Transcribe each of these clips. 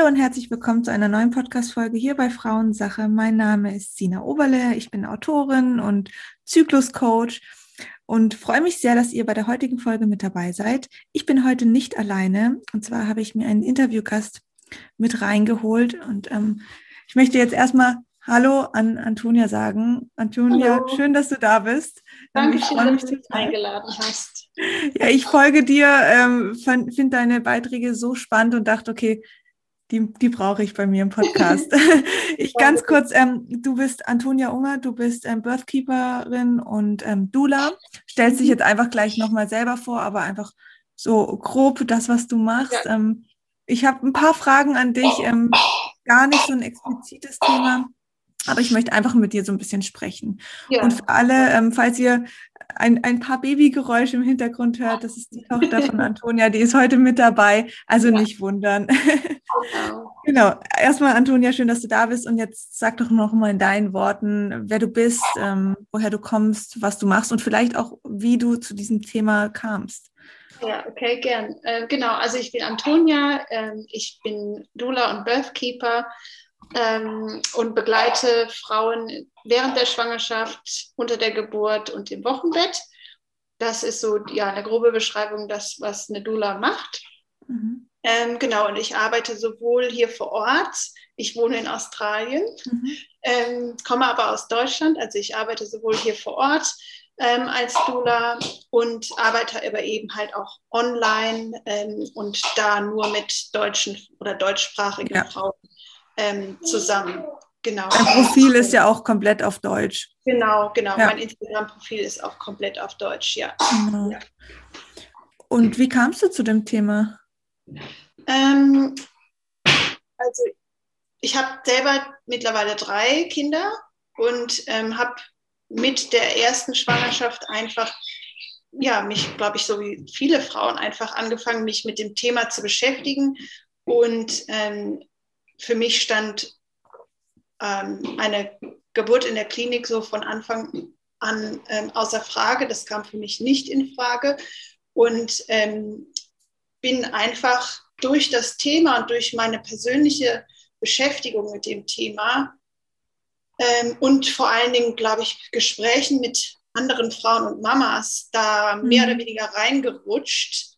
Hallo und herzlich willkommen zu einer neuen Podcast-Folge hier bei Frauensache. Mein Name ist Sina Oberle, ich bin Autorin und Zykluscoach und freue mich sehr, dass ihr bei der heutigen Folge mit dabei seid. Ich bin heute nicht alleine und zwar habe ich mir einen Interviewgast mit reingeholt und ähm, ich möchte jetzt erstmal Hallo an Antonia sagen. Antonia, Hallo. schön, dass du da bist. Danke, ich dass mich du mich eingeladen hast. Ja, ich folge dir, ähm, finde deine Beiträge so spannend und dachte, okay, die, die brauche ich bei mir im Podcast. ich ganz kurz, ähm, du bist Antonia Unger, du bist ähm, Birthkeeperin und ähm, Dula. Stellst dich mhm. jetzt einfach gleich nochmal selber vor, aber einfach so grob das, was du machst. Ja. Ähm, ich habe ein paar Fragen an dich, ähm, gar nicht so ein explizites Thema, aber ich möchte einfach mit dir so ein bisschen sprechen. Ja. Und für alle, ähm, falls ihr ein, ein paar Babygeräusche im Hintergrund hört. Das ist die Tochter von Antonia, die ist heute mit dabei. Also ja. nicht wundern. Genau. genau. Erstmal, Antonia, schön, dass du da bist. Und jetzt sag doch noch mal in deinen Worten, wer du bist, ähm, woher du kommst, was du machst und vielleicht auch, wie du zu diesem Thema kamst. Ja, okay, gern. Äh, genau, also ich bin Antonia, äh, ich bin Dula und Birthkeeper ähm, und begleite Frauen während der Schwangerschaft, unter der Geburt und im Wochenbett. Das ist so ja, eine grobe Beschreibung, das, was eine Doula macht. Mhm. Ähm, genau, und ich arbeite sowohl hier vor Ort, ich wohne in Australien, mhm. ähm, komme aber aus Deutschland, also ich arbeite sowohl hier vor Ort ähm, als Doula und arbeite aber eben halt auch online ähm, und da nur mit deutschen oder deutschsprachigen ja. Frauen ähm, zusammen. Genau. Dein Profil ist ja auch komplett auf Deutsch. Genau, genau. Ja. Mein Instagram-Profil ist auch komplett auf Deutsch, ja. Genau. ja. Und wie kamst du zu dem Thema? Ähm, also ich habe selber mittlerweile drei Kinder und ähm, habe mit der ersten Schwangerschaft einfach, ja, mich, glaube ich, so wie viele Frauen einfach angefangen, mich mit dem Thema zu beschäftigen und ähm, für mich stand ähm, eine Geburt in der Klinik so von Anfang an ähm, außer Frage. Das kam für mich nicht in Frage und ähm, bin einfach durch das Thema und durch meine persönliche Beschäftigung mit dem Thema ähm, und vor allen Dingen, glaube ich, Gesprächen mit anderen Frauen und Mamas da mehr mhm. oder weniger reingerutscht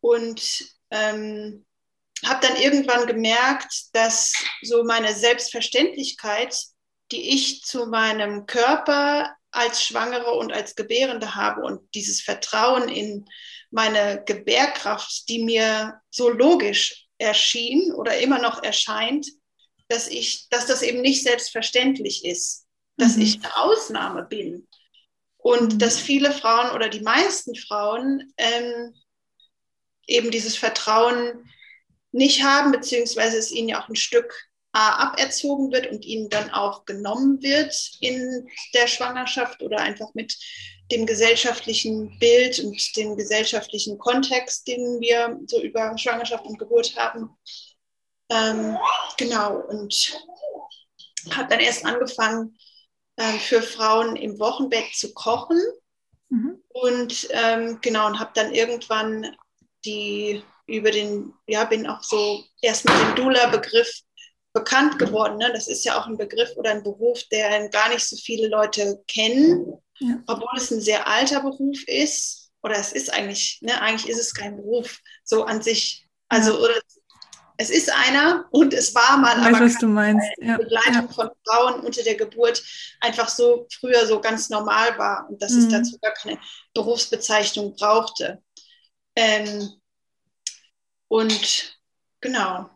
und ähm, habe dann irgendwann gemerkt, dass so meine Selbstverständlichkeit, die ich zu meinem Körper als Schwangere und als Gebärende habe und dieses Vertrauen in meine Gebärkraft, die mir so logisch erschien oder immer noch erscheint, dass ich, dass das eben nicht selbstverständlich ist, dass mhm. ich eine Ausnahme bin und mhm. dass viele Frauen oder die meisten Frauen ähm, eben dieses Vertrauen nicht haben, beziehungsweise es ihnen ja auch ein Stück A, aberzogen wird und ihnen dann auch genommen wird in der Schwangerschaft oder einfach mit dem gesellschaftlichen Bild und dem gesellschaftlichen Kontext, den wir so über Schwangerschaft und Geburt haben. Ähm, genau, und habe dann erst angefangen, äh, für Frauen im Wochenbett zu kochen. Mhm. Und ähm, genau, und habe dann irgendwann die über den, ja, bin auch so erst mit dem Dula-Begriff bekannt geworden. Ne? Das ist ja auch ein Begriff oder ein Beruf, der gar nicht so viele Leute kennen, ja. obwohl es ein sehr alter Beruf ist. Oder es ist eigentlich, ne, eigentlich ist es kein Beruf so an sich. Also, oder es ist einer und es war mal weiß, aber was du meinst. Ja. Begleitung ja. von Frauen unter der Geburt einfach so früher so ganz normal war und dass mhm. es dazu gar keine Berufsbezeichnung brauchte. Ähm, und genau.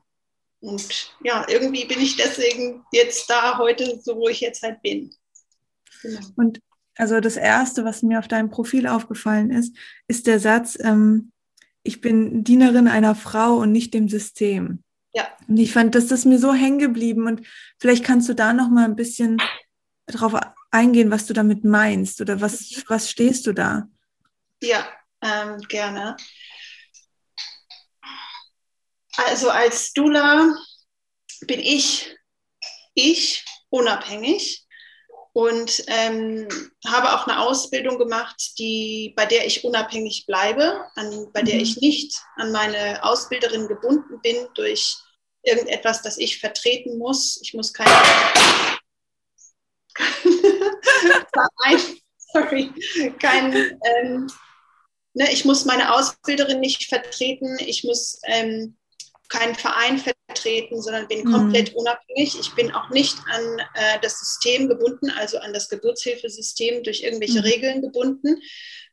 Und ja, irgendwie bin ich deswegen jetzt da heute, so wo ich jetzt halt bin. Genau. Und also das Erste, was mir auf deinem Profil aufgefallen ist, ist der Satz, ähm, ich bin Dienerin einer Frau und nicht dem System. Ja. Und ich fand, dass das mir so hängen geblieben und vielleicht kannst du da noch mal ein bisschen drauf eingehen, was du damit meinst oder was, was stehst du da? Ja, ähm, gerne. Also als Dula bin ich ich unabhängig und ähm, habe auch eine Ausbildung gemacht, die, bei der ich unabhängig bleibe, an, bei der mhm. ich nicht an meine Ausbilderin gebunden bin durch irgendetwas, das ich vertreten muss. Ich muss kein sorry, kein, ähm, ne, ich muss meine Ausbilderin nicht vertreten, ich muss ähm, keinen Verein vertreten, sondern bin mhm. komplett unabhängig. Ich bin auch nicht an äh, das System gebunden, also an das Geburtshilfesystem durch irgendwelche mhm. Regeln gebunden,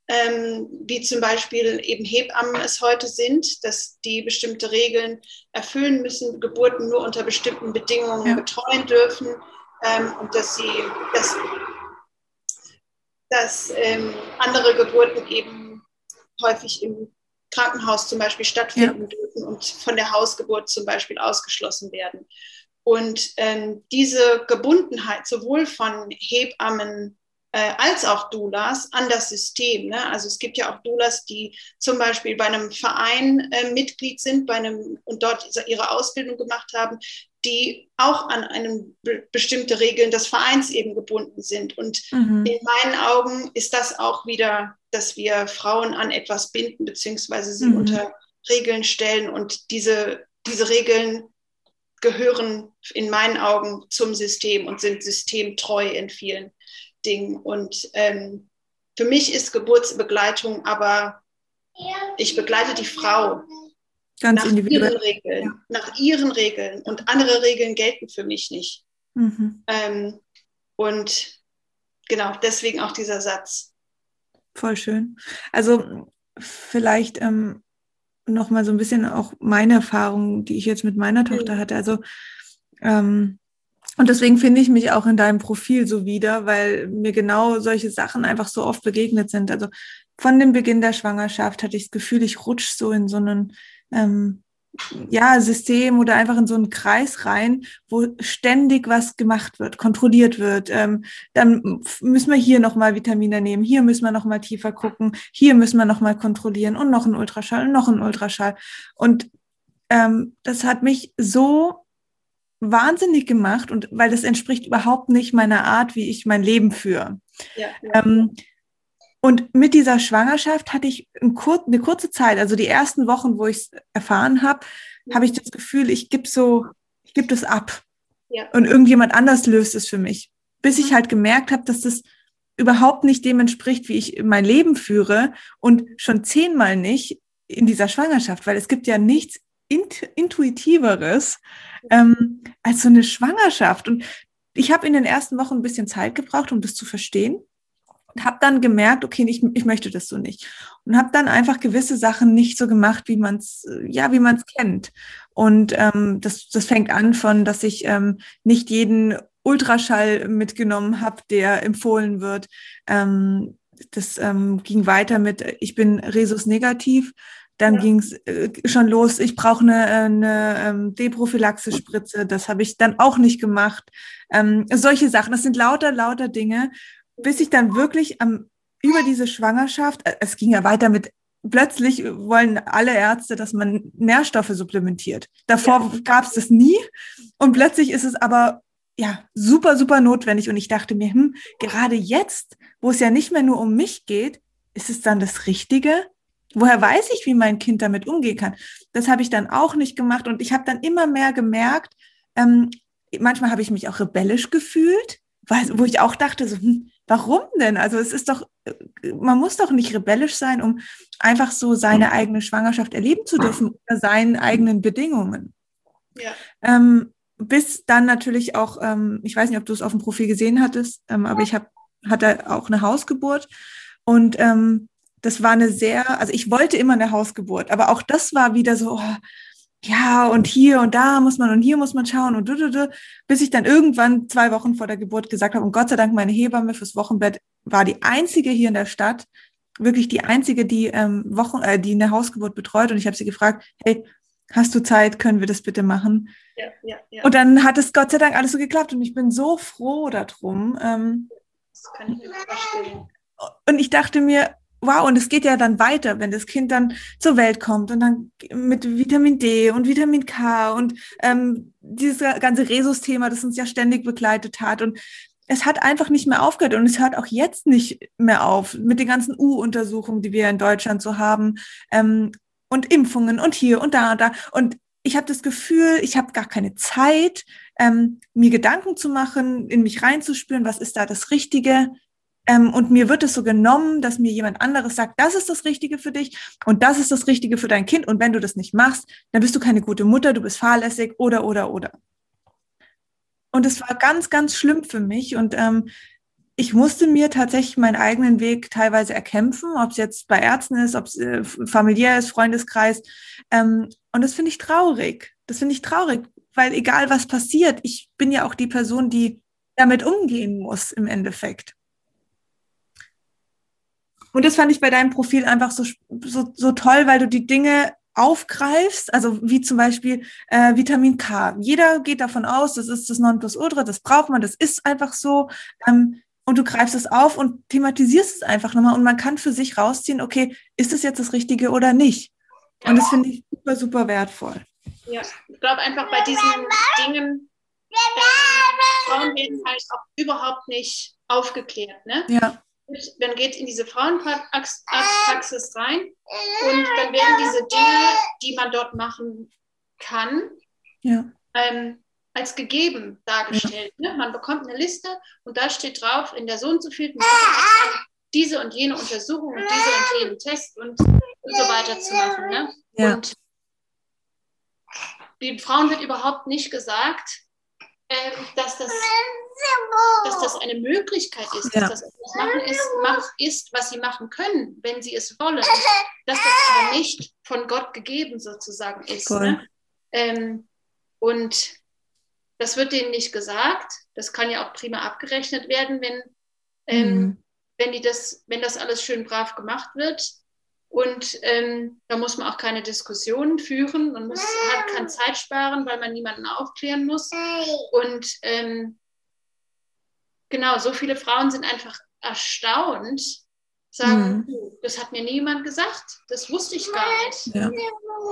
ähm, wie zum Beispiel eben Hebammen es heute sind, dass die bestimmte Regeln erfüllen müssen, Geburten nur unter bestimmten Bedingungen ja. betreuen dürfen ähm, und dass sie, dass, dass ähm, andere Geburten eben häufig im Krankenhaus zum Beispiel stattfinden ja. dürfen und von der Hausgeburt zum Beispiel ausgeschlossen werden. Und ähm, diese Gebundenheit sowohl von Hebammen äh, als auch Doulas an das System. Ne? Also es gibt ja auch Doulas, die zum Beispiel bei einem Verein äh, Mitglied sind bei einem, und dort ihre Ausbildung gemacht haben, die auch an einem be bestimmte Regeln des Vereins eben gebunden sind. Und mhm. in meinen Augen ist das auch wieder, dass wir Frauen an etwas binden, beziehungsweise sie mhm. unter Regeln stellen. Und diese, diese Regeln gehören in meinen Augen zum System und sind systemtreu in vielen Dingen. Und ähm, für mich ist Geburtsbegleitung aber, ich begleite die Frau Ganz nach individuell. ihren Regeln, ja. nach ihren Regeln. Und andere Regeln gelten für mich nicht. Mhm. Ähm, und genau, deswegen auch dieser Satz. Voll schön. Also vielleicht ähm, noch mal so ein bisschen auch meine Erfahrung, die ich jetzt mit meiner Tochter hatte. Also ähm, und deswegen finde ich mich auch in deinem Profil so wieder, weil mir genau solche Sachen einfach so oft begegnet sind. Also von dem Beginn der Schwangerschaft hatte ich das Gefühl, ich rutsche so in so einen ähm, ja, System oder einfach in so einen Kreis rein, wo ständig was gemacht wird, kontrolliert wird. Ähm, dann müssen wir hier nochmal Vitamine nehmen, hier müssen wir nochmal tiefer gucken, hier müssen wir nochmal kontrollieren und noch ein Ultraschall und noch ein Ultraschall. Und ähm, das hat mich so wahnsinnig gemacht und weil das entspricht überhaupt nicht meiner Art, wie ich mein Leben führe. Ja, ja. Ähm, und mit dieser Schwangerschaft hatte ich kur eine kurze Zeit, also die ersten Wochen, wo ich es erfahren habe, habe ich das Gefühl, ich gebe so, ich gebe das ab. Ja. Und irgendjemand anders löst es für mich. Bis ich mhm. halt gemerkt habe, dass das überhaupt nicht dem entspricht, wie ich mein Leben führe und schon zehnmal nicht in dieser Schwangerschaft, weil es gibt ja nichts Int Intuitiveres ähm, als so eine Schwangerschaft. Und ich habe in den ersten Wochen ein bisschen Zeit gebraucht, um das zu verstehen habe dann gemerkt, okay, ich, ich möchte das so nicht. Und habe dann einfach gewisse Sachen nicht so gemacht, wie man es, ja, wie man es kennt. Und ähm, das, das fängt an von, dass ich ähm, nicht jeden Ultraschall mitgenommen habe, der empfohlen wird. Ähm, das ähm, ging weiter mit, ich bin Resus negativ. Dann ja. ging es äh, schon los, ich brauche eine, eine ähm, Deprophylaxe-Spritze. Das habe ich dann auch nicht gemacht. Ähm, solche Sachen, das sind lauter, lauter Dinge, bis ich dann wirklich am, über diese Schwangerschaft, äh, es ging ja weiter mit, plötzlich wollen alle Ärzte, dass man Nährstoffe supplementiert. Davor ja. gab es das nie und plötzlich ist es aber ja super, super notwendig und ich dachte mir, hm, gerade jetzt, wo es ja nicht mehr nur um mich geht, ist es dann das Richtige? Woher weiß ich, wie mein Kind damit umgehen kann? Das habe ich dann auch nicht gemacht und ich habe dann immer mehr gemerkt, ähm, manchmal habe ich mich auch rebellisch gefühlt, weil, wo ich auch dachte, so, hm, Warum denn? Also es ist doch, man muss doch nicht rebellisch sein, um einfach so seine eigene Schwangerschaft erleben zu dürfen unter seinen eigenen Bedingungen. Ja. Ähm, bis dann natürlich auch, ähm, ich weiß nicht, ob du es auf dem Profil gesehen hattest, ähm, aber ich habe hatte auch eine Hausgeburt und ähm, das war eine sehr, also ich wollte immer eine Hausgeburt, aber auch das war wieder so, oh, ja, und hier und da muss man und hier muss man schauen und du, du, du, bis ich dann irgendwann zwei Wochen vor der Geburt gesagt habe, und Gott sei Dank meine Hebamme fürs Wochenbett war die einzige hier in der Stadt, wirklich die einzige, die ähm, Wochen, äh, die eine Hausgeburt betreut. Und ich habe sie gefragt, hey, hast du Zeit, können wir das bitte machen? Ja, ja, ja. Und dann hat es Gott sei Dank alles so geklappt und ich bin so froh darum. Ähm, das kann ich mir vorstellen. Und ich dachte mir, wow, und es geht ja dann weiter, wenn das Kind dann zur Welt kommt und dann mit Vitamin D und Vitamin K und ähm, dieses ganze Resus-Thema, das uns ja ständig begleitet hat. Und es hat einfach nicht mehr aufgehört und es hört auch jetzt nicht mehr auf mit den ganzen U-Untersuchungen, die wir in Deutschland so haben ähm, und Impfungen und hier und da und da. Und ich habe das Gefühl, ich habe gar keine Zeit, ähm, mir Gedanken zu machen, in mich reinzuspüren, was ist da das Richtige. Ähm, und mir wird es so genommen, dass mir jemand anderes sagt, das ist das Richtige für dich und das ist das Richtige für dein Kind. Und wenn du das nicht machst, dann bist du keine gute Mutter, du bist fahrlässig oder, oder, oder. Und es war ganz, ganz schlimm für mich. Und ähm, ich musste mir tatsächlich meinen eigenen Weg teilweise erkämpfen, ob es jetzt bei Ärzten ist, ob es äh, familiär ist, Freundeskreis. Ähm, und das finde ich traurig. Das finde ich traurig, weil egal was passiert, ich bin ja auch die Person, die damit umgehen muss im Endeffekt. Und das fand ich bei deinem Profil einfach so, so, so toll, weil du die Dinge aufgreifst, also wie zum Beispiel äh, Vitamin K. Jeder geht davon aus, das ist das Nonplusultra, das braucht man, das ist einfach so. Ähm, und du greifst es auf und thematisierst es einfach nochmal und man kann für sich rausziehen, okay, ist es jetzt das Richtige oder nicht? Und das finde ich super, super wertvoll. Ja, ich glaube einfach bei diesen Dingen, äh, Frauen werden halt auch überhaupt nicht aufgeklärt. Ne? Ja. Dann geht in diese Frauenpraxis rein und dann werden diese Dinge, die man dort machen kann, ja. ähm, als gegeben dargestellt. Ja. Ne? Man bekommt eine Liste und da steht drauf, in der so und so vielen Woche diese und jene Untersuchung und diese und jenen Test und, und so weiter zu machen. Ne? Ja. Und den Frauen wird überhaupt nicht gesagt, äh, dass, das, dass das eine Möglichkeit ist, ja. dass das etwas machen ist, mach, ist, was sie machen können, wenn sie es wollen. Dass das aber nicht von Gott gegeben sozusagen ist. Ne? Ähm, und das wird denen nicht gesagt. Das kann ja auch prima abgerechnet werden, wenn, ähm, mhm. wenn, die das, wenn das alles schön brav gemacht wird. Und ähm, da muss man auch keine Diskussionen führen. Man muss, hat, kann Zeit sparen, weil man niemanden aufklären muss. Und ähm, genau, so viele Frauen sind einfach erstaunt, sagen, mhm. das hat mir niemand gesagt, das wusste ich gar nicht. Ja.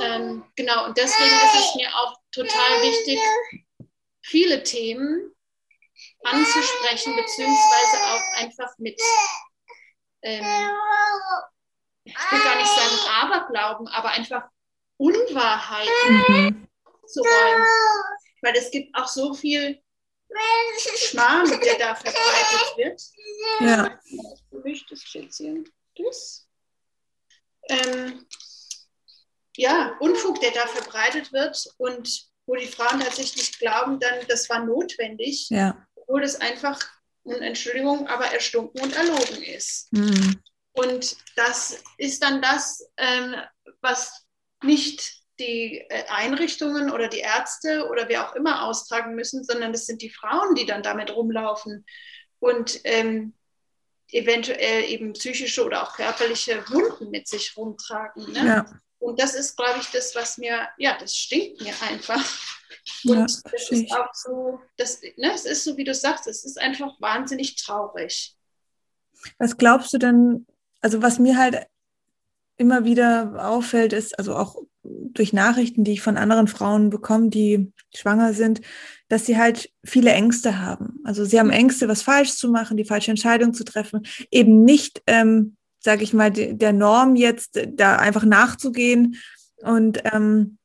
Ähm, genau, und deswegen ist es mir auch total wichtig, viele Themen anzusprechen, beziehungsweise auch einfach mit, ähm, ich will gar nicht sagen Aberglauben, aber einfach Unwahrheiten mhm. zu räumen. Weil es gibt auch so viel Schmarrn, der da verbreitet wird. Ja. Du möchtest Schätzchen. Das. Ähm, ja, Unfug, der da verbreitet wird und wo die Frauen tatsächlich glauben, dann, das war notwendig, ja. obwohl es einfach, Entschuldigung, aber erstunken und erlogen ist. Mhm. Und das ist dann das, ähm, was nicht die äh, Einrichtungen oder die Ärzte oder wer auch immer austragen müssen, sondern das sind die Frauen, die dann damit rumlaufen und ähm, eventuell eben psychische oder auch körperliche Wunden mit sich rumtragen. Ne? Ja. Und das ist, glaube ich, das, was mir, ja, das stinkt mir einfach. Und ja, das ist auch so, das, ne, es ist so, wie du sagst, es ist einfach wahnsinnig traurig. Was glaubst du denn, also was mir halt immer wieder auffällt, ist, also auch durch Nachrichten, die ich von anderen Frauen bekomme, die schwanger sind, dass sie halt viele Ängste haben. Also sie haben Ängste, was falsch zu machen, die falsche Entscheidung zu treffen, eben nicht ähm, sage ich mal, der Norm jetzt da einfach nachzugehen und ähm,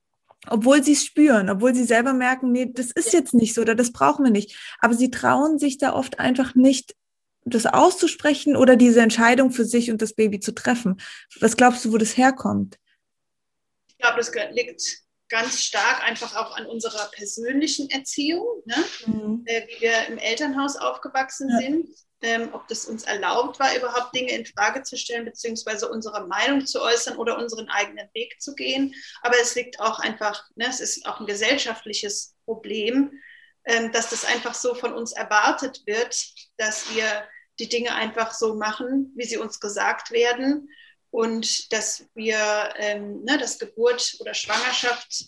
obwohl sie es spüren, obwohl sie selber merken, nee, das ist jetzt nicht so oder das brauchen wir nicht. Aber sie trauen sich da oft einfach nicht, das auszusprechen oder diese Entscheidung für sich und das Baby zu treffen. Was glaubst du, wo das herkommt? Ich glaube, das liegt ganz stark einfach auch an unserer persönlichen Erziehung, ne? mhm. äh, wie wir im Elternhaus aufgewachsen ja. sind ähm, ob das uns erlaubt war, überhaupt Dinge in Frage zu stellen, beziehungsweise unsere Meinung zu äußern oder unseren eigenen Weg zu gehen. Aber es liegt auch einfach, ne, es ist auch ein gesellschaftliches Problem, ähm, dass das einfach so von uns erwartet wird, dass wir die Dinge einfach so machen, wie sie uns gesagt werden und dass wir, ähm, ne, das Geburt oder Schwangerschaft,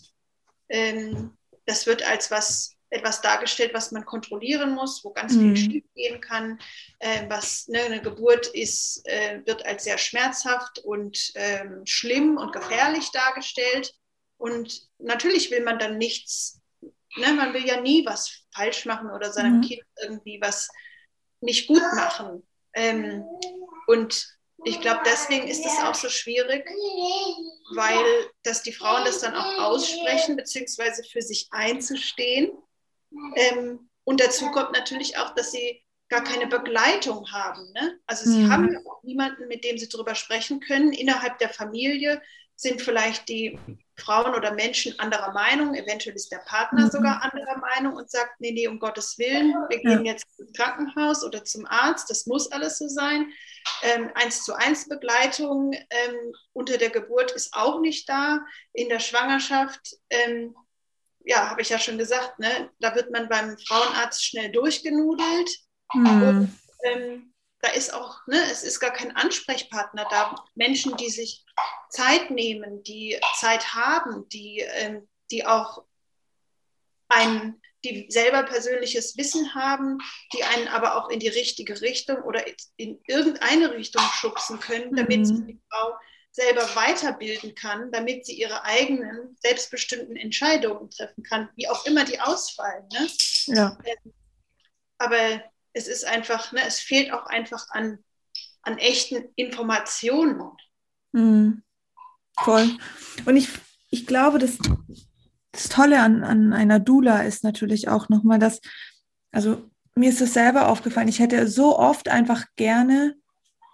ähm, das wird als was etwas dargestellt, was man kontrollieren muss, wo ganz viel mhm. schief gehen kann. Äh, was ne, eine Geburt ist, äh, wird als sehr schmerzhaft und ähm, schlimm und gefährlich dargestellt. Und natürlich will man dann nichts, ne, man will ja nie was falsch machen oder seinem mhm. Kind irgendwie was nicht gut machen. Ähm, und ich glaube, deswegen ist es auch so schwierig, weil dass die Frauen das dann auch aussprechen, beziehungsweise für sich einzustehen. Ähm, und dazu kommt natürlich auch, dass sie gar keine Begleitung haben. Ne? Also sie mhm. haben auch niemanden, mit dem sie darüber sprechen können. Innerhalb der Familie sind vielleicht die Frauen oder Menschen anderer Meinung, eventuell ist der Partner mhm. sogar anderer Meinung und sagt, nee, nee, um Gottes Willen, wir gehen ja. jetzt ins Krankenhaus oder zum Arzt, das muss alles so sein. Ähm, eins zu eins Begleitung ähm, unter der Geburt ist auch nicht da. In der Schwangerschaft, ähm, ja, habe ich ja schon gesagt, ne, da wird man beim Frauenarzt schnell durchgenudelt. Mhm. Und, ähm, da ist auch, ne, es ist gar kein Ansprechpartner da. Menschen, die sich Zeit nehmen, die Zeit haben, die, ähm, die auch ein, die selber persönliches Wissen haben, die einen aber auch in die richtige Richtung oder in irgendeine Richtung schubsen können, damit mhm. sich die Frau selber weiterbilden kann, damit sie ihre eigenen selbstbestimmten Entscheidungen treffen kann, wie auch immer die ausfallen. Ne? Ja. Ähm, aber es ist einfach, ne, es fehlt auch einfach an, an echten Informationen. Mhm. Voll. Und ich, ich glaube, das, das Tolle an, an einer Dula ist natürlich auch nochmal, dass, also mir ist es selber aufgefallen, ich hätte so oft einfach gerne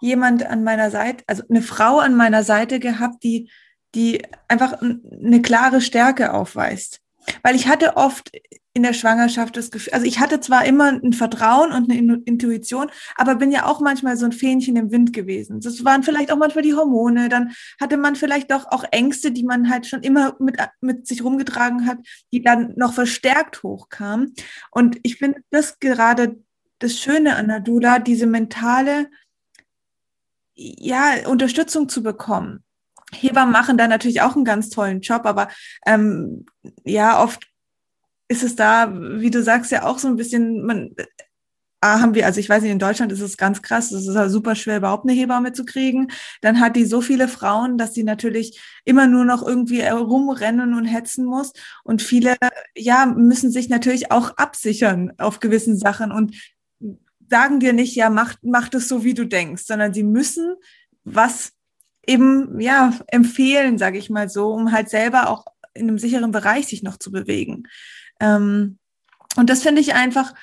jemand an meiner Seite, also eine Frau an meiner Seite gehabt, die, die einfach eine klare Stärke aufweist. Weil ich hatte oft in der Schwangerschaft das Gefühl, also ich hatte zwar immer ein Vertrauen und eine Intuition, aber bin ja auch manchmal so ein Fähnchen im Wind gewesen. Das waren vielleicht auch manchmal die Hormone, dann hatte man vielleicht doch auch Ängste, die man halt schon immer mit, mit sich rumgetragen hat, die dann noch verstärkt hochkamen. Und ich finde das gerade das Schöne an der Dula, diese mentale ja, Unterstützung zu bekommen. Hebammen machen da natürlich auch einen ganz tollen Job, aber ähm, ja, oft ist es da, wie du sagst, ja auch so ein bisschen, man, A, haben wir, also ich weiß nicht, in Deutschland ist es ganz krass, es ist ja super schwer, überhaupt eine Hebamme zu kriegen. Dann hat die so viele Frauen, dass sie natürlich immer nur noch irgendwie rumrennen und hetzen muss. Und viele, ja, müssen sich natürlich auch absichern auf gewissen Sachen und sagen dir nicht, ja, mach, mach das so, wie du denkst, sondern sie müssen was eben, ja, empfehlen, sage ich mal so, um halt selber auch in einem sicheren Bereich sich noch zu bewegen. Ähm, und das finde ich einfach,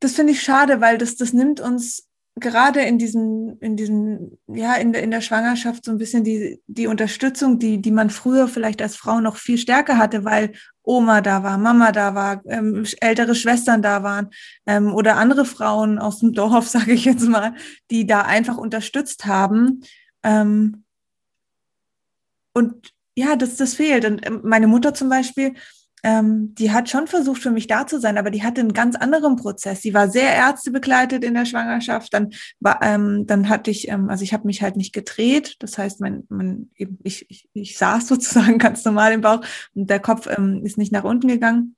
das finde ich schade, weil das, das nimmt uns gerade in diesem, in diesem, ja, in der, in der Schwangerschaft so ein bisschen die, die Unterstützung, die, die man früher vielleicht als Frau noch viel stärker hatte, weil Oma da war, Mama da war, ähm, ältere Schwestern da waren ähm, oder andere Frauen aus dem Dorf, sage ich jetzt mal, die da einfach unterstützt haben. Ähm, und ja, das, das fehlt. Und ähm, meine Mutter zum Beispiel, ähm, die hat schon versucht, für mich da zu sein, aber die hatte einen ganz anderen Prozess. Sie war sehr ärztebegleitet in der Schwangerschaft. Dann war, ähm, dann hatte ich, ähm, also ich habe mich halt nicht gedreht. Das heißt, mein, mein, ich, ich, ich saß sozusagen ganz normal im Bauch und der Kopf ähm, ist nicht nach unten gegangen.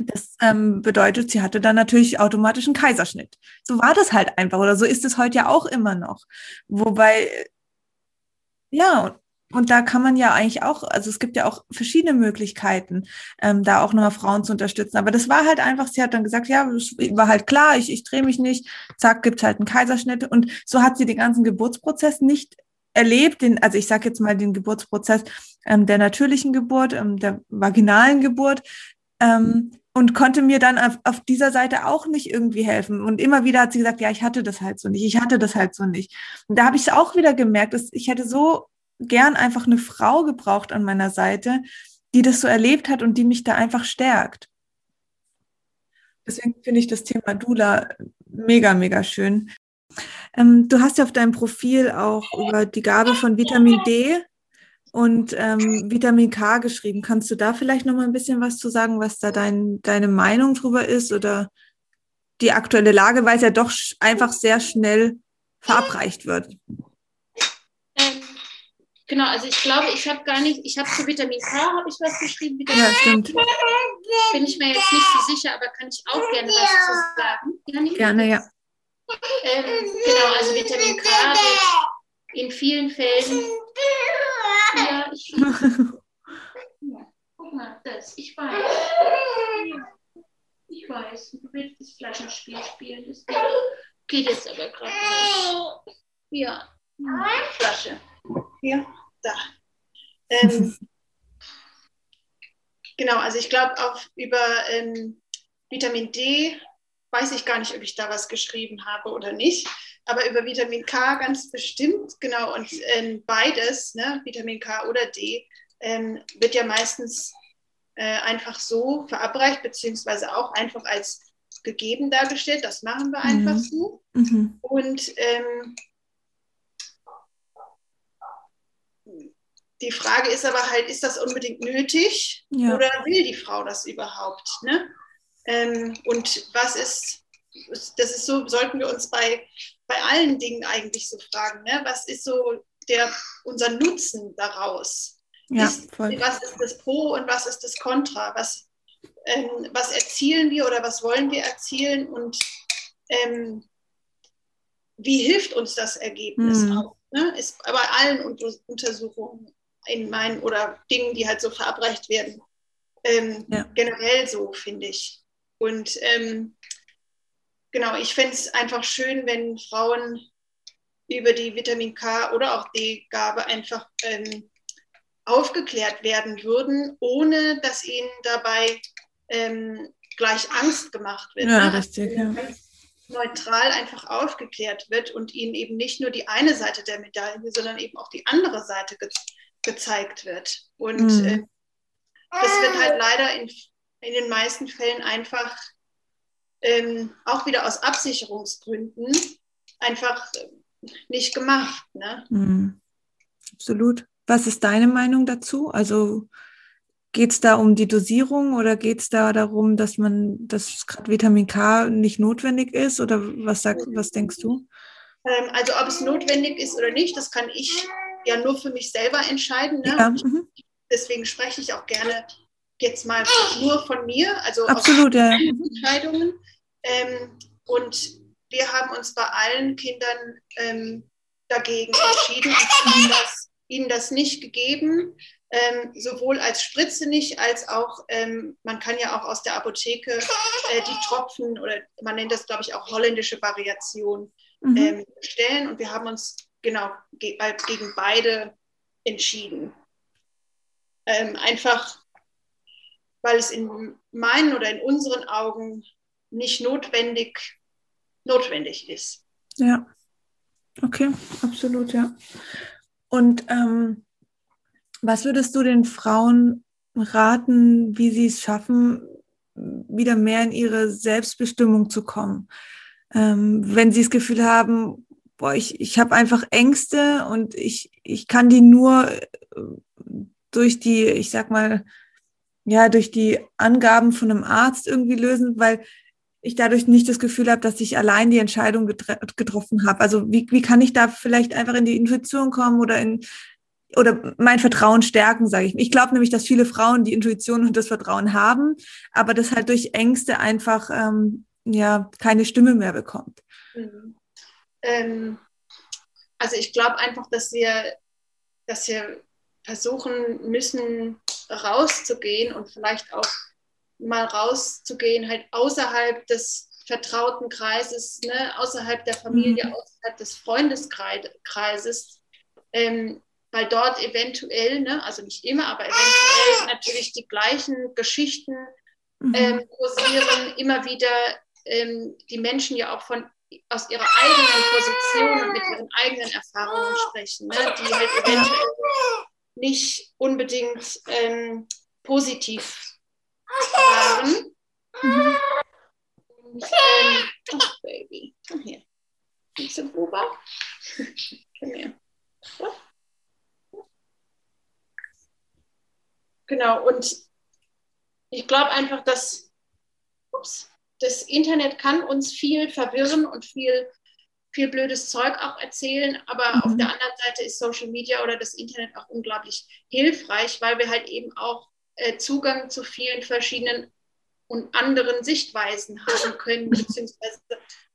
Das ähm, bedeutet, sie hatte dann natürlich automatisch einen Kaiserschnitt. So war das halt einfach oder so ist es heute ja auch immer noch. Wobei, ja, und da kann man ja eigentlich auch, also es gibt ja auch verschiedene Möglichkeiten, ähm, da auch nochmal Frauen zu unterstützen. Aber das war halt einfach, sie hat dann gesagt, ja, es war halt klar, ich, ich drehe mich nicht, zack, gibt's halt einen Kaiserschnitt. Und so hat sie den ganzen Geburtsprozess nicht erlebt, den, also ich sage jetzt mal den Geburtsprozess ähm, der natürlichen Geburt, ähm, der vaginalen Geburt. Ähm, und konnte mir dann auf, auf dieser Seite auch nicht irgendwie helfen. Und immer wieder hat sie gesagt, ja, ich hatte das halt so nicht, ich hatte das halt so nicht. Und da habe ich auch wieder gemerkt, dass ich hätte so gern einfach eine Frau gebraucht an meiner Seite, die das so erlebt hat und die mich da einfach stärkt. Deswegen finde ich das Thema Dula mega, mega schön. Ähm, du hast ja auf deinem Profil auch über die Gabe von Vitamin D und ähm, Vitamin K geschrieben. Kannst du da vielleicht noch mal ein bisschen was zu sagen, was da dein, deine Meinung drüber ist oder die aktuelle Lage, weil es ja doch einfach sehr schnell verabreicht wird? Genau, also ich glaube, ich habe gar nicht, ich habe zu Vitamin K habe ich was geschrieben. Vitamin ja, stimmt. Bin ich mir jetzt nicht so sicher, aber kann ich auch gerne was zu sagen. Janine? Gerne, ja. Ähm, genau, also Vitamin K wird in vielen Fällen. Ja, ich. ja, guck mal, das, ich weiß. Ich weiß, du willst das Flaschenspiel spielen. Das geht, jetzt aber gerade nicht. Ja, Ähm, genau, also ich glaube auch über ähm, Vitamin D weiß ich gar nicht, ob ich da was geschrieben habe oder nicht, aber über Vitamin K ganz bestimmt, genau, und ähm, beides, ne, Vitamin K oder D, ähm, wird ja meistens äh, einfach so verabreicht, beziehungsweise auch einfach als gegeben dargestellt. Das machen wir einfach mhm. so. Mhm. Und ähm, die Frage ist aber halt, ist das unbedingt nötig ja. oder will die Frau das überhaupt? Ne? Ähm, und was ist, das ist so, sollten wir uns bei, bei allen Dingen eigentlich so fragen, ne? was ist so der, unser Nutzen daraus? Ja, ist, was ist das Pro und was ist das Contra? Was, ähm, was erzielen wir oder was wollen wir erzielen und ähm, wie hilft uns das Ergebnis mhm. auch? Ne? Ist bei allen Unter Untersuchungen in meinen oder Dingen, die halt so verabreicht werden, ähm, ja. generell so, finde ich. Und ähm, genau, ich fände es einfach schön, wenn Frauen über die Vitamin K oder auch D-Gabe einfach ähm, aufgeklärt werden würden, ohne dass ihnen dabei ähm, gleich Angst gemacht wird. Ja, ne? richtig, ja. Neutral einfach aufgeklärt wird und ihnen eben nicht nur die eine Seite der Medaille, sondern eben auch die andere Seite ge gezeigt wird. Und mhm. äh, das wird halt leider in, in den meisten Fällen einfach ähm, auch wieder aus Absicherungsgründen einfach äh, nicht gemacht. Ne? Mhm. Absolut. Was ist deine Meinung dazu? Also geht es da um die Dosierung oder geht es da darum, dass man, dass gerade Vitamin K nicht notwendig ist? Oder was, sag, was denkst du? Ähm, also ob es notwendig ist oder nicht, das kann ich ja nur für mich selber entscheiden. Ne? Ja, mhm. Deswegen spreche ich auch gerne jetzt mal nur von mir, also Absolut, ja. Entscheidungen. Ähm, und wir haben uns bei allen Kindern ähm, dagegen entschieden und ihnen das, ihnen das nicht gegeben, ähm, sowohl als Spritze nicht, als auch, ähm, man kann ja auch aus der Apotheke äh, die Tropfen oder man nennt das, glaube ich, auch holländische Variation mhm. ähm, stellen. Und wir haben uns genau ge äh, gegen beide entschieden. Ähm, einfach, weil es in meinen oder in unseren Augen nicht notwendig, notwendig ist. Ja, okay, absolut, ja. Und ähm, was würdest du den Frauen raten, wie sie es schaffen, wieder mehr in ihre Selbstbestimmung zu kommen? Ähm, wenn sie das Gefühl haben, boah, ich, ich habe einfach Ängste und ich, ich kann die nur äh, durch die, ich sag mal, ja, durch die Angaben von einem Arzt irgendwie lösen, weil ich dadurch nicht das Gefühl habe, dass ich allein die Entscheidung getroffen habe. Also wie, wie kann ich da vielleicht einfach in die Intuition kommen oder in oder mein Vertrauen stärken, sage ich. Ich glaube nämlich, dass viele Frauen die Intuition und das Vertrauen haben, aber das halt durch Ängste einfach ähm, ja keine Stimme mehr bekommt. Mhm. Ähm, also ich glaube einfach, dass wir, dass wir versuchen müssen, rauszugehen und vielleicht auch mal rauszugehen, halt außerhalb des vertrauten Kreises, ne, außerhalb der Familie, mhm. außerhalb des Freundeskreises, ähm, weil dort eventuell, ne, also nicht immer, aber eventuell natürlich die gleichen Geschichten mhm. ähm, kursieren, immer wieder ähm, die Menschen ja auch von aus ihrer eigenen Position und mit ihren eigenen Erfahrungen sprechen, ne, die halt eventuell nicht unbedingt ähm, positiv waren. Mhm. Und, ähm, oh, Baby, komm her. Bist du Buba? komm her. Genau, und ich glaube einfach, dass ups, das Internet kann uns viel verwirren und viel, viel blödes Zeug auch erzählen, aber mhm. auf der anderen Seite ist Social Media oder das Internet auch unglaublich hilfreich, weil wir halt eben auch äh, Zugang zu vielen verschiedenen und anderen Sichtweisen haben können, beziehungsweise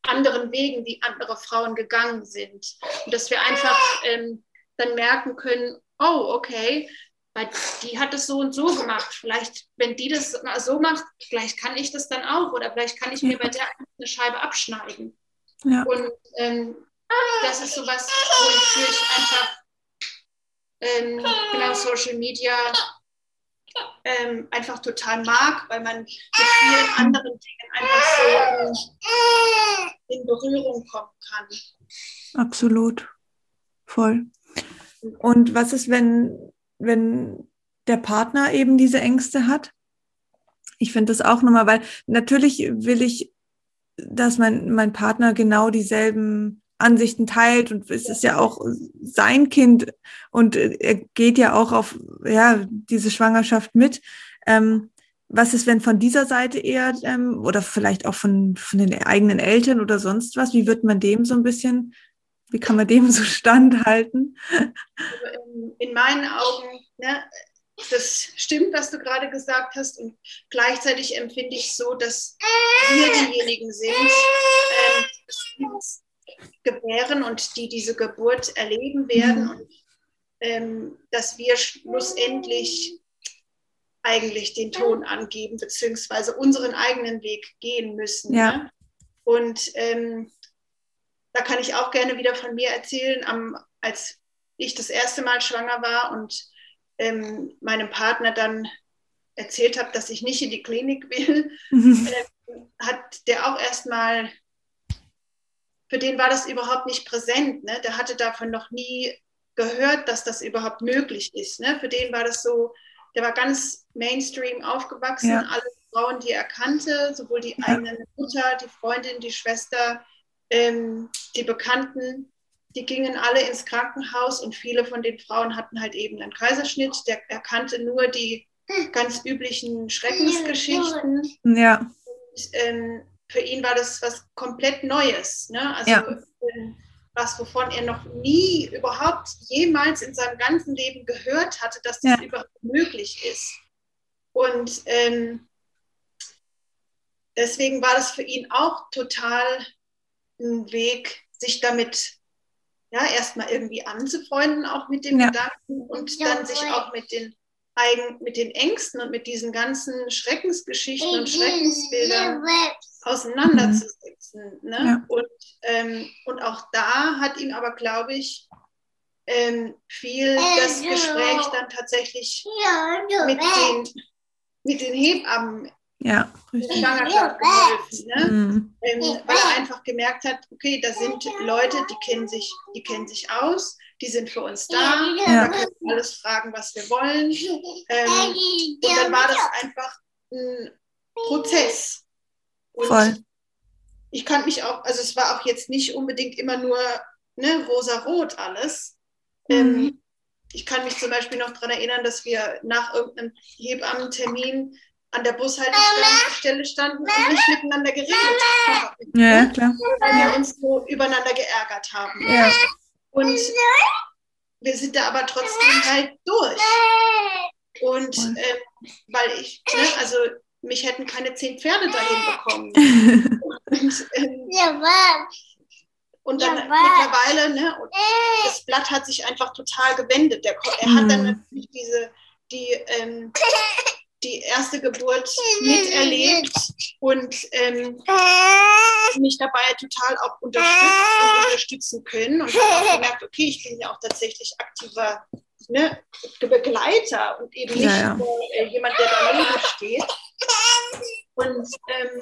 anderen Wegen, die andere Frauen gegangen sind. Und dass wir einfach ähm, dann merken können, oh, okay, weil die hat es so und so gemacht. Vielleicht, wenn die das so macht, vielleicht kann ich das dann auch oder vielleicht kann ich mir bei der eine Scheibe abschneiden. Ja. Und ähm, das ist sowas, wo ich, einfach ähm, genau Social Media ähm, einfach total mag, weil man mit vielen anderen Dingen einfach so in, in Berührung kommen kann. Absolut. Voll. Und was ist, wenn, wenn der Partner eben diese Ängste hat? Ich finde das auch nochmal, weil natürlich will ich, dass mein, mein Partner genau dieselben Ansichten teilt und es ist ja auch sein Kind und er geht ja auch auf ja diese Schwangerschaft mit. Ähm, was ist, wenn von dieser Seite eher ähm, oder vielleicht auch von, von den eigenen Eltern oder sonst was? Wie wird man dem so ein bisschen, wie kann man dem so standhalten? Also in, in meinen Augen, ne, das stimmt, was du gerade gesagt hast und gleichzeitig empfinde ich so, dass wir diejenigen sind, ähm, gebären und die diese Geburt erleben werden mhm. und ähm, dass wir schlussendlich eigentlich den Ton angeben, beziehungsweise unseren eigenen Weg gehen müssen. Ja. Ne? Und ähm, da kann ich auch gerne wieder von mir erzählen, am, als ich das erste Mal schwanger war und ähm, meinem Partner dann erzählt habe, dass ich nicht in die Klinik will, mhm. hat der auch erstmal für den war das überhaupt nicht präsent. Ne? Der hatte davon noch nie gehört, dass das überhaupt möglich ist. Ne? Für den war das so, der war ganz Mainstream aufgewachsen. Ja. Alle Frauen, die er kannte, sowohl die ja. eigene Mutter, die Freundin, die Schwester, ähm, die Bekannten, die gingen alle ins Krankenhaus und viele von den Frauen hatten halt eben einen Kaiserschnitt. Der, er kannte nur die ganz üblichen Schreckensgeschichten. Ja. Und, ähm, für ihn war das was komplett Neues. Ne? Also ja. was, wovon er noch nie überhaupt jemals in seinem ganzen Leben gehört hatte, dass das ja. überhaupt möglich ist. Und ähm, deswegen war das für ihn auch total ein Weg, sich damit ja erstmal irgendwie anzufreunden, auch mit dem ja. Gedanken und dann sich auch mit den eigen, mit den Ängsten und mit diesen ganzen Schreckensgeschichten und Schreckensbildern auseinanderzusetzen. Ne? Ja. Und, ähm, und auch da hat ihm aber, glaube ich, ähm, viel das Gespräch dann tatsächlich mit den, mit den Hebammen ja, richtig. Geholfen, ne? Mhm. Ähm, weil er einfach gemerkt hat, okay, da sind Leute, die kennen sich, die kennen sich aus, die sind für uns da, ja. wir können alles fragen, was wir wollen. Ähm, und dann war das einfach ein Prozess. Und Voll. ich kann mich auch, also es war auch jetzt nicht unbedingt immer nur ne, rosa-rot alles. Ähm, mhm. Ähm, ich kann mich zum Beispiel noch daran erinnern, dass wir nach irgendeinem Hebammentermin an der Bushaltestelle standen und nicht miteinander geredet haben. Ja, klar. Weil wir uns so übereinander geärgert haben. Ja. Und wir sind da aber trotzdem halt durch. Und äh, weil ich, ne, also mich hätten keine zehn Pferde dahin bekommen. und, ähm, und dann mittlerweile, ne, das Blatt hat sich einfach total gewendet. Der, er hat dann mhm. natürlich diese, die, ähm, die erste Geburt miterlebt und ähm, mich dabei total auch unterstützt und unterstützen können und habe auch gemerkt, okay, ich bin ja auch tatsächlich aktiver ne, Begleiter und eben nicht ja, ja. nur äh, jemand, der daneben steht. Und ähm,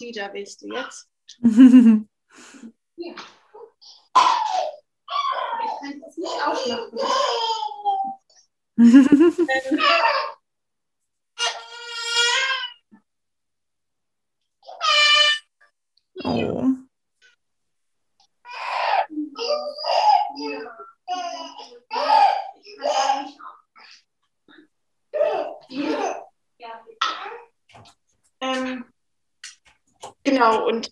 die da willst du jetzt? ja. Ich kann das nicht aufmachen. ähm, Oh. Ähm, genau, und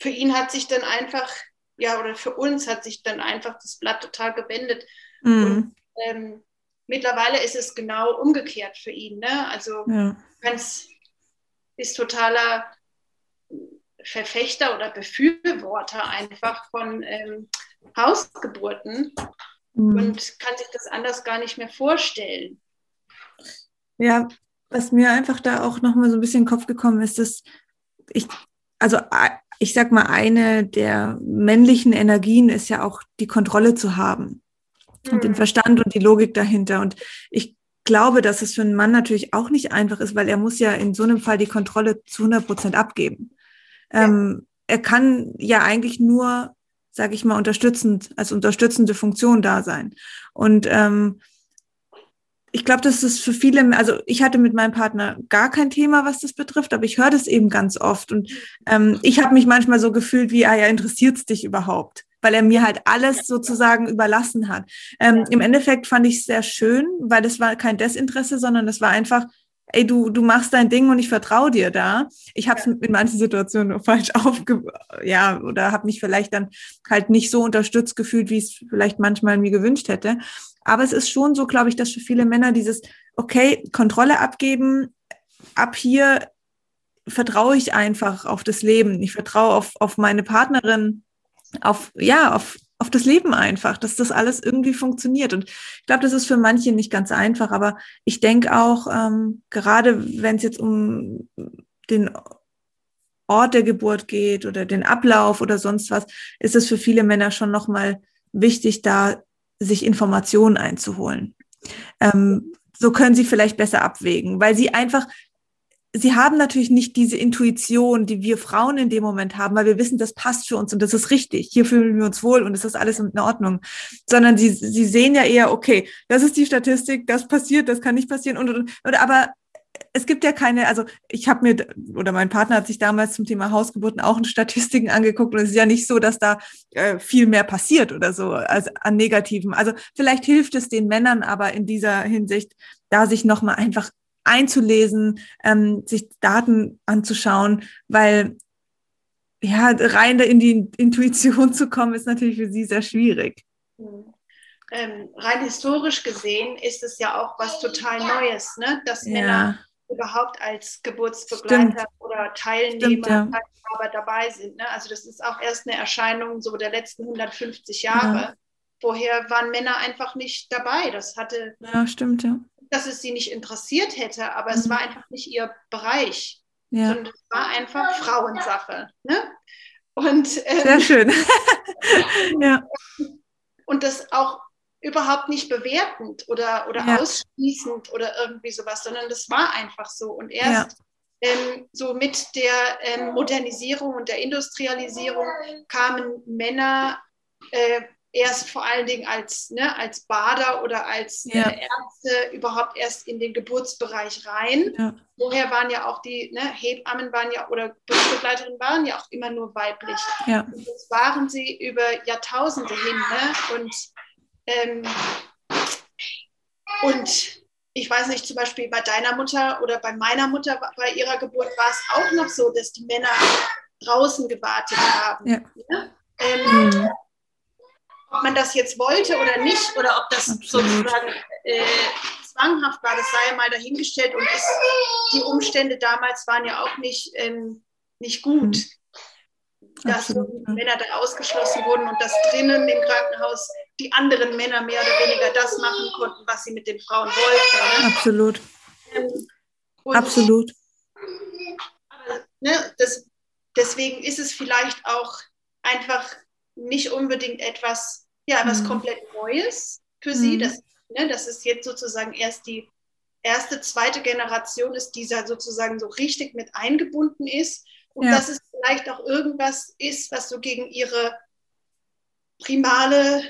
für ihn hat sich dann einfach, ja, oder für uns hat sich dann einfach das Blatt total gewendet. Mhm. Und ähm, mittlerweile ist es genau umgekehrt für ihn. Ne? Also ja. Hans ist totaler Verfechter oder Befürworter einfach von ähm, Hausgeburten mhm. und kann sich das anders gar nicht mehr vorstellen. Ja, was mir einfach da auch nochmal so ein bisschen in den Kopf gekommen ist, dass ich, also ich sag mal, eine der männlichen Energien ist ja auch die Kontrolle zu haben. und den mhm. Verstand und die Logik dahinter. Und ich glaube, dass es für einen Mann natürlich auch nicht einfach ist, weil er muss ja in so einem Fall die Kontrolle zu 100 Prozent abgeben. Ja. Ähm, er kann ja eigentlich nur, sage ich mal, unterstützend, als unterstützende Funktion da sein. Und ähm, ich glaube, das ist für viele, also ich hatte mit meinem Partner gar kein Thema, was das betrifft, aber ich höre das eben ganz oft. Und ähm, ich habe mich manchmal so gefühlt wie, ah ja, interessiert es dich überhaupt? Weil er mir halt alles sozusagen überlassen hat. Ähm, Im Endeffekt fand ich es sehr schön, weil das war kein Desinteresse, sondern das war einfach, ey, du, du machst dein Ding und ich vertraue dir da. Ich habe es in manchen Situationen falsch aufge... Ja, oder habe mich vielleicht dann halt nicht so unterstützt gefühlt, wie ich es vielleicht manchmal mir gewünscht hätte. Aber es ist schon so, glaube ich, dass für viele Männer dieses, okay, Kontrolle abgeben, ab hier vertraue ich einfach auf das Leben. Ich vertraue auf, auf meine Partnerin, auf, ja, auf, auf das Leben einfach, dass das alles irgendwie funktioniert. Und ich glaube, das ist für manche nicht ganz einfach, aber ich denke auch, ähm, gerade wenn es jetzt um den Ort der Geburt geht oder den Ablauf oder sonst was, ist es für viele Männer schon nochmal wichtig, da sich Informationen einzuholen. Ähm, so können sie vielleicht besser abwägen, weil sie einfach, sie haben natürlich nicht diese Intuition, die wir Frauen in dem Moment haben, weil wir wissen, das passt für uns und das ist richtig. Hier fühlen wir uns wohl und es ist alles in Ordnung. Sondern sie, sie sehen ja eher, okay, das ist die Statistik, das passiert, das kann nicht passieren und, und, und aber es gibt ja keine, also ich habe mir, oder mein Partner hat sich damals zum Thema Hausgeburten auch in Statistiken angeguckt und es ist ja nicht so, dass da äh, viel mehr passiert oder so als an Negativen. Also vielleicht hilft es den Männern aber in dieser Hinsicht, da sich nochmal einfach einzulesen, ähm, sich Daten anzuschauen, weil ja, rein in die Intuition zu kommen, ist natürlich für sie sehr schwierig. Mhm. Ähm, rein historisch gesehen ist es ja auch was total Neues, ne? dass ja. Männer überhaupt als Geburtsbegleiter Stimmt. oder Teilnehmer Stimmt, ja. dabei sind. Ne? Also das ist auch erst eine Erscheinung so der letzten 150 Jahre. Ja. Vorher waren Männer einfach nicht dabei. Das hatte, ja, stimmt, ja. Dass es sie nicht interessiert hätte, aber mhm. es war einfach nicht ihr Bereich, ja. sondern es war einfach Frauensache. Ne? Und, ähm, Sehr schön. ja. Und das auch überhaupt nicht bewertend oder, oder ja. ausschließend oder irgendwie sowas, sondern das war einfach so. Und erst ja. ähm, so mit der ähm, Modernisierung und der Industrialisierung kamen Männer äh, erst vor allen Dingen als, ne, als Bader oder als äh, ja. Ärzte überhaupt erst in den Geburtsbereich rein. Ja. Vorher waren ja auch die ne, Hebammen waren ja oder Geburtsbegleiterinnen waren ja auch immer nur weiblich. Ja. Und das waren sie über Jahrtausende hin. Ne? Und ähm, und ich weiß nicht, zum Beispiel bei deiner Mutter oder bei meiner Mutter, bei ihrer Geburt war es auch noch so, dass die Männer draußen gewartet haben. Ja. Ja? Ähm, mhm. Ob man das jetzt wollte oder nicht, oder ob das sozusagen äh, zwanghaft war, das sei ja mal dahingestellt. Und es, die Umstände damals waren ja auch nicht, ähm, nicht gut. Mhm. Dass Absolut. Männer da ausgeschlossen wurden und dass drinnen im Krankenhaus die anderen Männer mehr oder weniger das machen konnten, was sie mit den Frauen wollten. Ne? Absolut. Ähm, Absolut. Ne, das, deswegen ist es vielleicht auch einfach nicht unbedingt etwas, ja, was mhm. komplett Neues für mhm. sie. Das, ne, das ist jetzt sozusagen erst die erste, zweite Generation ist, die sozusagen so richtig mit eingebunden ist. Und ja. dass es vielleicht auch irgendwas ist, was so gegen ihre primale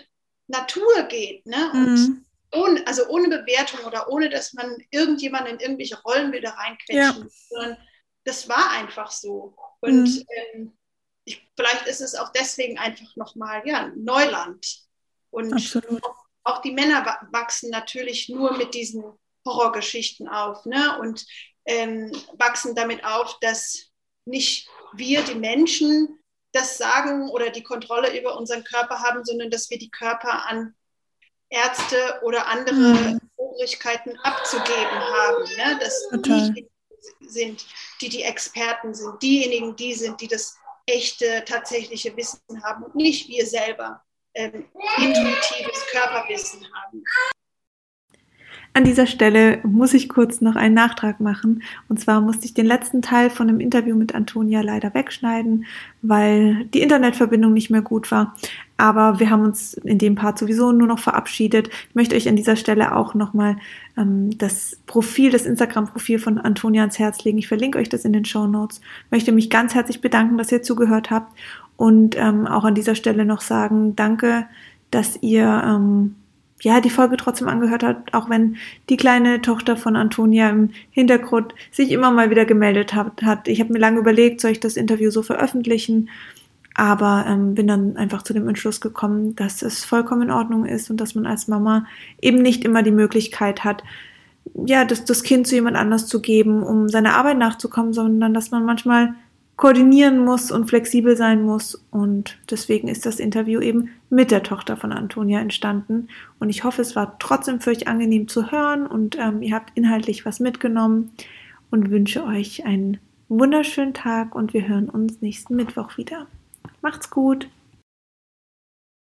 Natur geht. Ne? Und mhm. ohne, also ohne Bewertung oder ohne, dass man irgendjemanden in irgendwelche Rollenbilder reinquetschen ja. sondern das war einfach so. Und mhm. ähm, ich, vielleicht ist es auch deswegen einfach nochmal ja, Neuland. Und auch, auch, die Männer wachsen natürlich nur mit diesen Horrorgeschichten auf ne? und ähm, wachsen damit auf, dass nicht wir, die Menschen, das Sagen oder die Kontrolle über unseren Körper haben, sondern dass wir die Körper an Ärzte oder andere mhm. Obrigkeiten abzugeben haben. Ne? Dass Total. die sind, die die Experten sind, diejenigen, die sind, die das echte, tatsächliche Wissen haben und nicht wir selber ähm, intuitives Körperwissen haben. An dieser Stelle muss ich kurz noch einen Nachtrag machen. Und zwar musste ich den letzten Teil von einem Interview mit Antonia leider wegschneiden, weil die Internetverbindung nicht mehr gut war. Aber wir haben uns in dem Part sowieso nur noch verabschiedet. Ich möchte euch an dieser Stelle auch nochmal ähm, das Profil, das Instagram-Profil von Antonia ans Herz legen. Ich verlinke euch das in den Show Notes. Möchte mich ganz herzlich bedanken, dass ihr zugehört habt. Und ähm, auch an dieser Stelle noch sagen, danke, dass ihr ähm, ja, die Folge trotzdem angehört hat, auch wenn die kleine Tochter von Antonia im Hintergrund sich immer mal wieder gemeldet hat. Ich habe mir lange überlegt, soll ich das Interview so veröffentlichen, aber ähm, bin dann einfach zu dem Entschluss gekommen, dass es vollkommen in Ordnung ist und dass man als Mama eben nicht immer die Möglichkeit hat, ja, das, das Kind zu jemand anders zu geben, um seiner Arbeit nachzukommen, sondern dass man manchmal koordinieren muss und flexibel sein muss. Und deswegen ist das Interview eben mit der Tochter von Antonia entstanden. Und ich hoffe, es war trotzdem für euch angenehm zu hören und ähm, ihr habt inhaltlich was mitgenommen und wünsche euch einen wunderschönen Tag und wir hören uns nächsten Mittwoch wieder. Macht's gut!